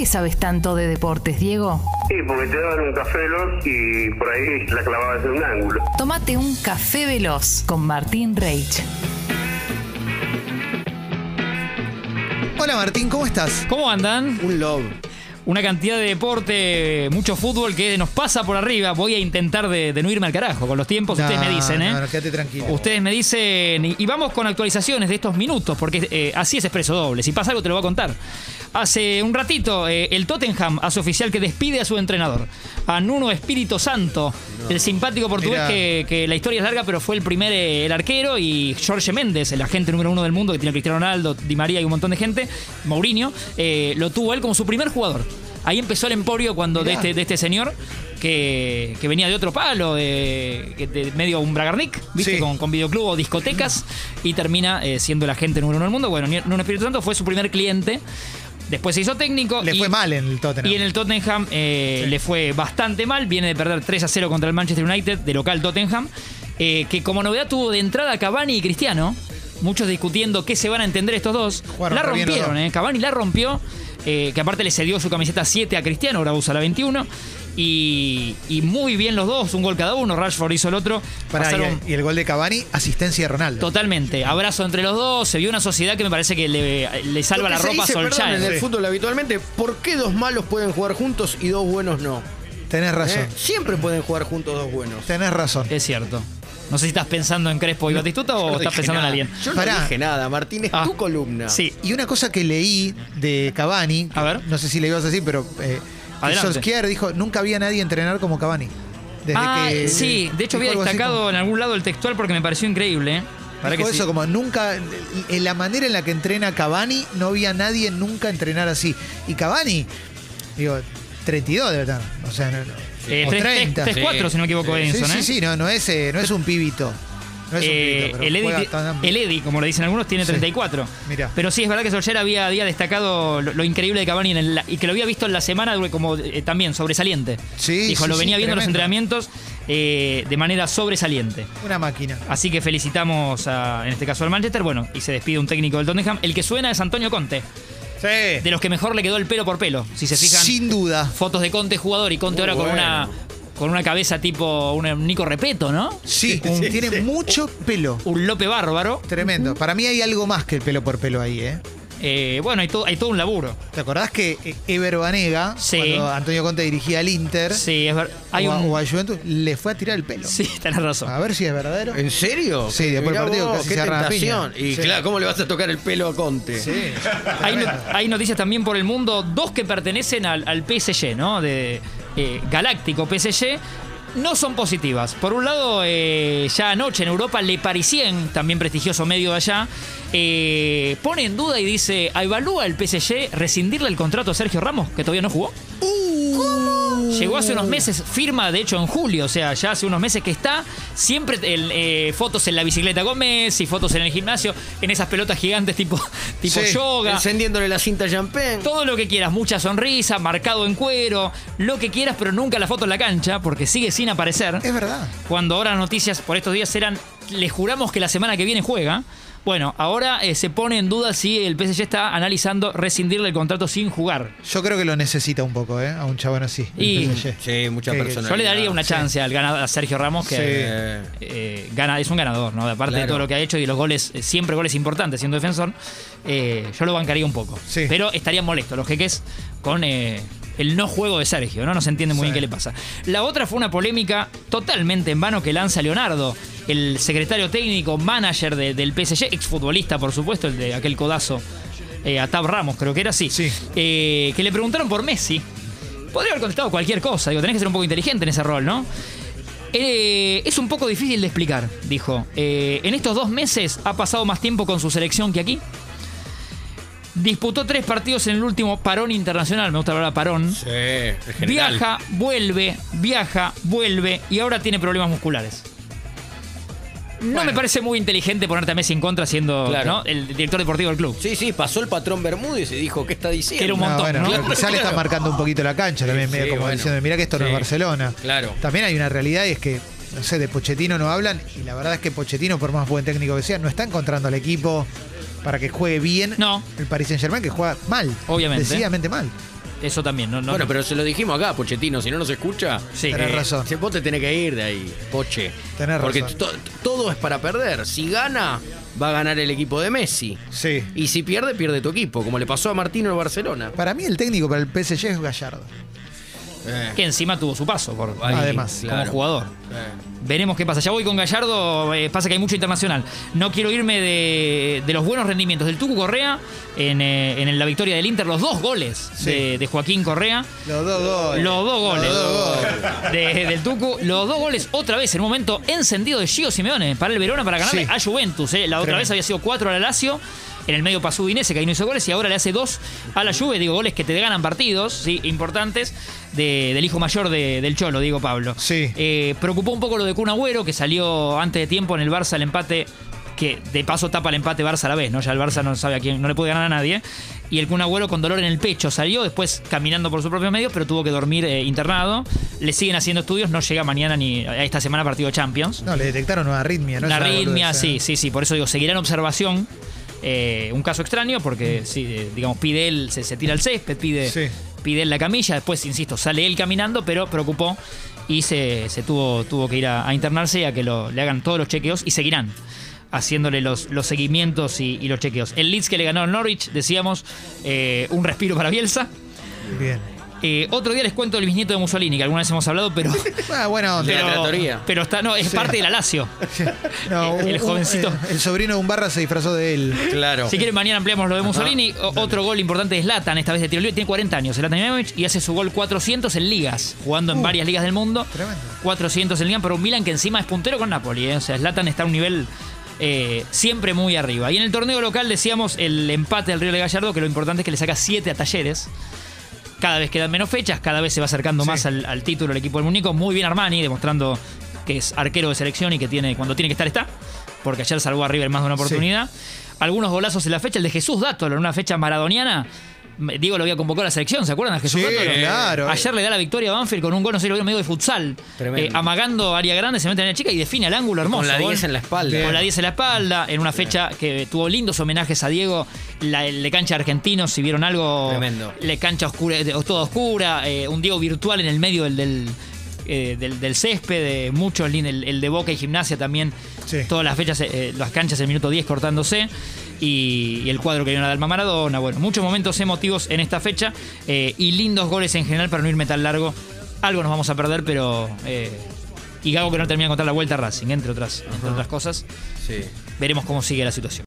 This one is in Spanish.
qué sabes tanto de deportes, Diego? Sí, porque te daban un café veloz y por ahí la clavabas en un ángulo. Tómate un café veloz con Martín Reich. Hola Martín, ¿cómo estás? ¿Cómo andan? Un love. Una cantidad de deporte, mucho fútbol que nos pasa por arriba. Voy a intentar de, de no irme al carajo con los tiempos. Ustedes me No, dicen, ¿eh? No, no, quédate tranquilo. Ustedes me dicen, y y vamos con actualizaciones de estos minutos, porque eh, así es expreso doble. Si pasa algo, te lo voy a contar. Hace un ratito, eh, el Tottenham hace oficial que despide a su entrenador, a Nuno Espíritu Santo, el simpático portugués que, que la historia es larga, pero fue el primer eh, el arquero, y Jorge Méndez, el agente número uno del mundo, que tiene Cristiano Ronaldo, Di María y un montón de gente, Mourinho, eh, lo tuvo él como su primer jugador. Ahí empezó el emporio cuando de este, de este señor que, que venía de otro palo, de, medio un Bragarnik, ¿viste? Sí. Con, con videoclub o discotecas, y termina eh, siendo el agente número uno del mundo. Bueno, Nuno Espíritu Santo fue su primer cliente. Después se hizo técnico. Le y- fue mal en el Tottenham. y en el Tottenham eh, le fue bastante mal. Viene de perder 3 a 0 contra el Manchester United, de local Tottenham. eh, que como novedad tuvo de entrada Cavani y Cristiano. Muchos discutiendo qué se van a entender estos dos. Jugaron la rompieron, eh. Cavani la rompió. eh, que aparte le cedió su camiseta 7 a Cristiano, ahora usa la 21. Y, y muy bien los dos, un gol cada uno. Rashford hizo el otro. Pará, y, Pasaron- el, y el gol de Cavani, asistencia de Ronaldo. Totalmente. Abrazo entre los dos. Se vio una sociedad que me parece que le, le salva la ropa a perdón, en el fútbol habitualmente, ¿por qué dos malos pueden jugar juntos y dos buenos no? Tenés razón. ¿Eh? Siempre pueden jugar juntos dos buenos. Tenés razón. Es cierto. No sé si estás pensando en Crespo y Batistuta o no estás pensando en nada. alguien. Yo no Pará. dije nada, Martín, es Ah. tu columna. Sí. Y una cosa que leí de Cavani, A ver. no sé si le ibas a decir, pero eh. Solskjaer dijo, nunca había nadie entrenar como Cavani. Desde ah, que, sí. De hecho, había destacado como- en algún lado el textual porque me pareció increíble. ¿eh? Para dijo que eso, sí. como nunca, en la manera en la que entrena Cavani, no había nadie nunca entrenar así. Y Cavani, digo, 32 debe estar. O sea, no, no. Eh, o tres- 30. tres- tres- cuatro, si no me equivoco, Sí, Edinson, sí, ¿eh? sí, no, no es, eh, no es un pibito. No es un Eh, pibito, pero el, tan- el Eddy, como le dicen algunos, tiene Sí. 34. Mirá. Pero sí, es verdad que Solskjaer había, había destacado lo, lo increíble de Cavani en el- y que lo había visto en la semana como eh, también sobresaliente. Sí, Dijo, sí, lo sí, venía viendo en los entrenamientos eh, de manera sobresaliente. Una máquina. Así que felicitamos a, en este caso al Manchester. Bueno, y se despide un técnico del Tottenham. El que suena es Antonio Conte, de los que mejor le quedó el pelo por pelo. Si se fijan, Sin duda. fotos de Conte jugador y Conte Muy ahora con bueno. una con una cabeza tipo un Nico Repeto, ¿no? Sí, Sí, tiene sí. mucho pelo. Un Lope bárbaro. Tremendo. Para mí hay algo más que el pelo por pelo ahí, ¿eh? Eh, bueno, hay todo, hay todo un laburo. ¿Te acordás que eh, Ever Banega, Sí. cuando Antonio Conte dirigía al Inter Sí, es verdad. Hay o, a, un. o a Juventus, le fue a tirar el pelo? Sí, tenés razón. A ver si es verdadero. ¿En serio? Sí, después Mirá del partido vos, casi qué se tentación. Y Sí. claro, ¿cómo le vas a tocar el pelo a Conte? Sí. Hay, no- Tremendo. hay noticias también por el mundo, dos que pertenecen al, al PSG, ¿no? De eh, Galáctico PSG. No son positivas. Por un lado, eh, ya anoche en Europa, Le Parisien, también prestigioso medio de allá, eh, pone en duda y dice: ¿evalúa el PSG rescindirle el contrato a Sergio Ramos, que todavía no jugó? Llegó hace unos meses, firma de hecho en julio, o sea, ya hace unos meses que está. Siempre el, eh, fotos en la bicicleta con Messi, fotos en el gimnasio, en esas pelotas gigantes tipo, tipo Sí, yoga. Encendiéndole la cinta champagne. Todo lo que quieras, mucha sonrisa, marcado en cuero, lo que quieras, pero nunca la foto en la cancha, porque sigue sin aparecer. Es verdad. Cuando ahora las noticias por estos días eran, le juramos que la semana que viene juega. Bueno, ahora eh, se pone en duda si el PSG está analizando rescindirle el contrato sin jugar. Yo creo que lo necesita un poco, ¿eh? A un chabón así. el Y- PSG. Sí, mucha personalidad. Yo le daría una Sí. chance al ganador, a Sergio Ramos, que Sí. Eh, eh, gana, es un ganador, ¿no? Aparte de todo lo que ha hecho y los goles, eh, siempre goles importantes siendo defensor, eh, yo lo bancaría un poco. Sí. Pero estarían molestos los jeques con eh, el no juego de Sergio, ¿no? No se entiende muy Sí. bien qué le pasa. La otra fue una polémica totalmente en vano que lanza Leonardo, el secretario técnico, manager de- del PSG, exfutbolista, por supuesto, el de aquel codazo eh, a Tab Ramos, creo que era así. Sí. Eh, que le preguntaron por Messi. Podría haber contestado cualquier cosa, digo, tenés que ser un poco inteligente en ese rol, ¿no? Eh, es un poco difícil de explicar, dijo. Eh, en estos dos meses ha pasado más tiempo con su selección que aquí. Disputó tres partidos en el último parón internacional, me gusta hablar de parón. sí, general. Viaja, vuelve, viaja, vuelve y ahora tiene problemas musculares. No Bueno. me parece muy inteligente ponerte a Messi en contra siendo Claro. ¿no? el director deportivo del club. Sí, sí, pasó el patrón Bermúdez y dijo, ¿qué está diciendo? Que era un montón, bueno, ¿no? pero quizá le está marcando un poquito la cancha también, Sí, medio sí, como bueno. diciendo, mira que esto no es. Barcelona. Claro. También hay una realidad y es que, no sé, de Pochettino no hablan y la verdad es que Pochettino, por más buen técnico que sea, no está encontrando al equipo para que juegue bien No. el Paris Saint Germain, que juega mal. Obviamente. Decididamente mal. Eso también, ¿no? no Bueno, pero se lo dijimos acá, Pochettino, si no nos escucha. Sí. Tenés eh, razón. Vos te tenés que ir de ahí, Poche. Tenés Porque razón. to- todo es para perder. Si gana, va a ganar el equipo de Messi. Sí. Y si pierde, pierde tu equipo, como le pasó a Martino en Barcelona. Para mí el técnico para el PSG es Gallardo. Eh, Que encima tuvo su paso por ahí, Además, como claro. jugador. Eh. Veremos qué pasa. Ya voy con Gallardo, eh, pasa que hay mucho internacional. No quiero irme de, de los buenos rendimientos del Tucu Correa en, eh, en la victoria del Inter, los dos goles Sí. de, de Joaquín Correa. Los dos goles. Los dos goles Los dos goles. de- del Tucu. Los dos goles otra vez en un momento encendido de Gio Simeone para el Verona para ganarle Sí. a Juventus. eh. La otra Tremendo. vez había sido cuatro a la Lazio. En el medio pasó Udinese, que ahí no hizo goles, y ahora le hace dos a la Juve. Digo, goles que te ganan partidos ¿sí? importantes de- del hijo mayor de- del Cholo, digo Pablo. Sí. Eh, preocupó un poco lo de Kun Agüero, que salió antes de tiempo en el Barça el empate, que de paso tapa el empate Barça a la vez, ¿no? Ya el Barça no sabe a quién, no le puede ganar a nadie. Y el Kun Agüero con dolor en el pecho salió, después caminando por sus propios medios, pero tuvo que dormir eh, internado. Le siguen haciendo estudios, no llega mañana ni a esta semana partido Champions. No, le detectaron una arritmia, ¿no? Una arritmia, sí, ¿eh? sí, sí. Por eso digo, seguirá en observación. Eh, un caso extraño porque, sí, eh, digamos, pide él, se, se tira al césped, pide, Sí. pide él la camilla, después, insisto, sale él caminando, pero preocupó y se, se tuvo, tuvo que ir a, a internarse y a que lo, le hagan todos los chequeos y seguirán haciéndole los, los seguimientos y, y los chequeos. El Leeds que le ganó al Norwich, decíamos, eh, un respiro para Bielsa. Bien. Eh, otro día les cuento el bisnieto de Mussolini, que alguna vez hemos hablado, pero... Ah, bueno, De la pero, tratoría. pero está, no, es Sí. parte de la Lazio. no, el jovencito. eh, el sobrino de un barra se disfrazó de él. Claro. Si quieren, mañana ampliamos lo de Mussolini. O- Otro gol importante es Zlatan, esta vez de tiro libre. Tiene 40 años, Ibrahimovic, y hace su gol 400 en ligas, jugando en Uh, varias ligas del mundo. tremendo. 400 en liga, pero un Milan que encima es puntero con Napoli. ¿eh? O sea, Zlatan está a un nivel eh, siempre muy arriba. Y en el torneo local decíamos el empate del Río de Gallardo, que lo importante es que le saca 7 a Talleres. Cada vez quedan menos fechas, cada vez se va acercando Sí. más al, al título el equipo del Múnico. Muy bien Armani, demostrando que es arquero de selección y que tiene cuando tiene que estar está. Porque ayer salvó a River más de una Sí. oportunidad. Algunos golazos en la fecha. El de Jesús Dátolo en una fecha maradoniana. Diego lo había convocado a la selección, ¿se acuerdan? A Jesús Sí, claro. Ayer le da la victoria a Banfield con un gol, no sé, lo medio de futsal. Tremendo. Eh, amagando área grande, se mete en la chica y define al ángulo hermoso. Con la Gol. 10 en la espalda. Con la 10 en la espalda, en una fecha que tuvo lindos homenajes a Diego, la el de cancha argentinos, si vieron algo, Tremendo. la cancha oscura, toda oscura, eh, un Diego virtual en el medio del, del, eh, del- del césped, eh, muchos el, el de Boca y Gimnasia también, Sí. todas las fechas, eh, las canchas el minuto 10 cortándose. Y, y el cuadro que vino a Dalma Maradona, bueno, muchos momentos emotivos en esta fecha eh, y lindos goles en general para no irme tan largo. Algo nos vamos a perder, pero. eh, y Gago que no termina de contar la vuelta a Racing, entre otras, entre otras cosas. Sí. Veremos cómo sigue la situación.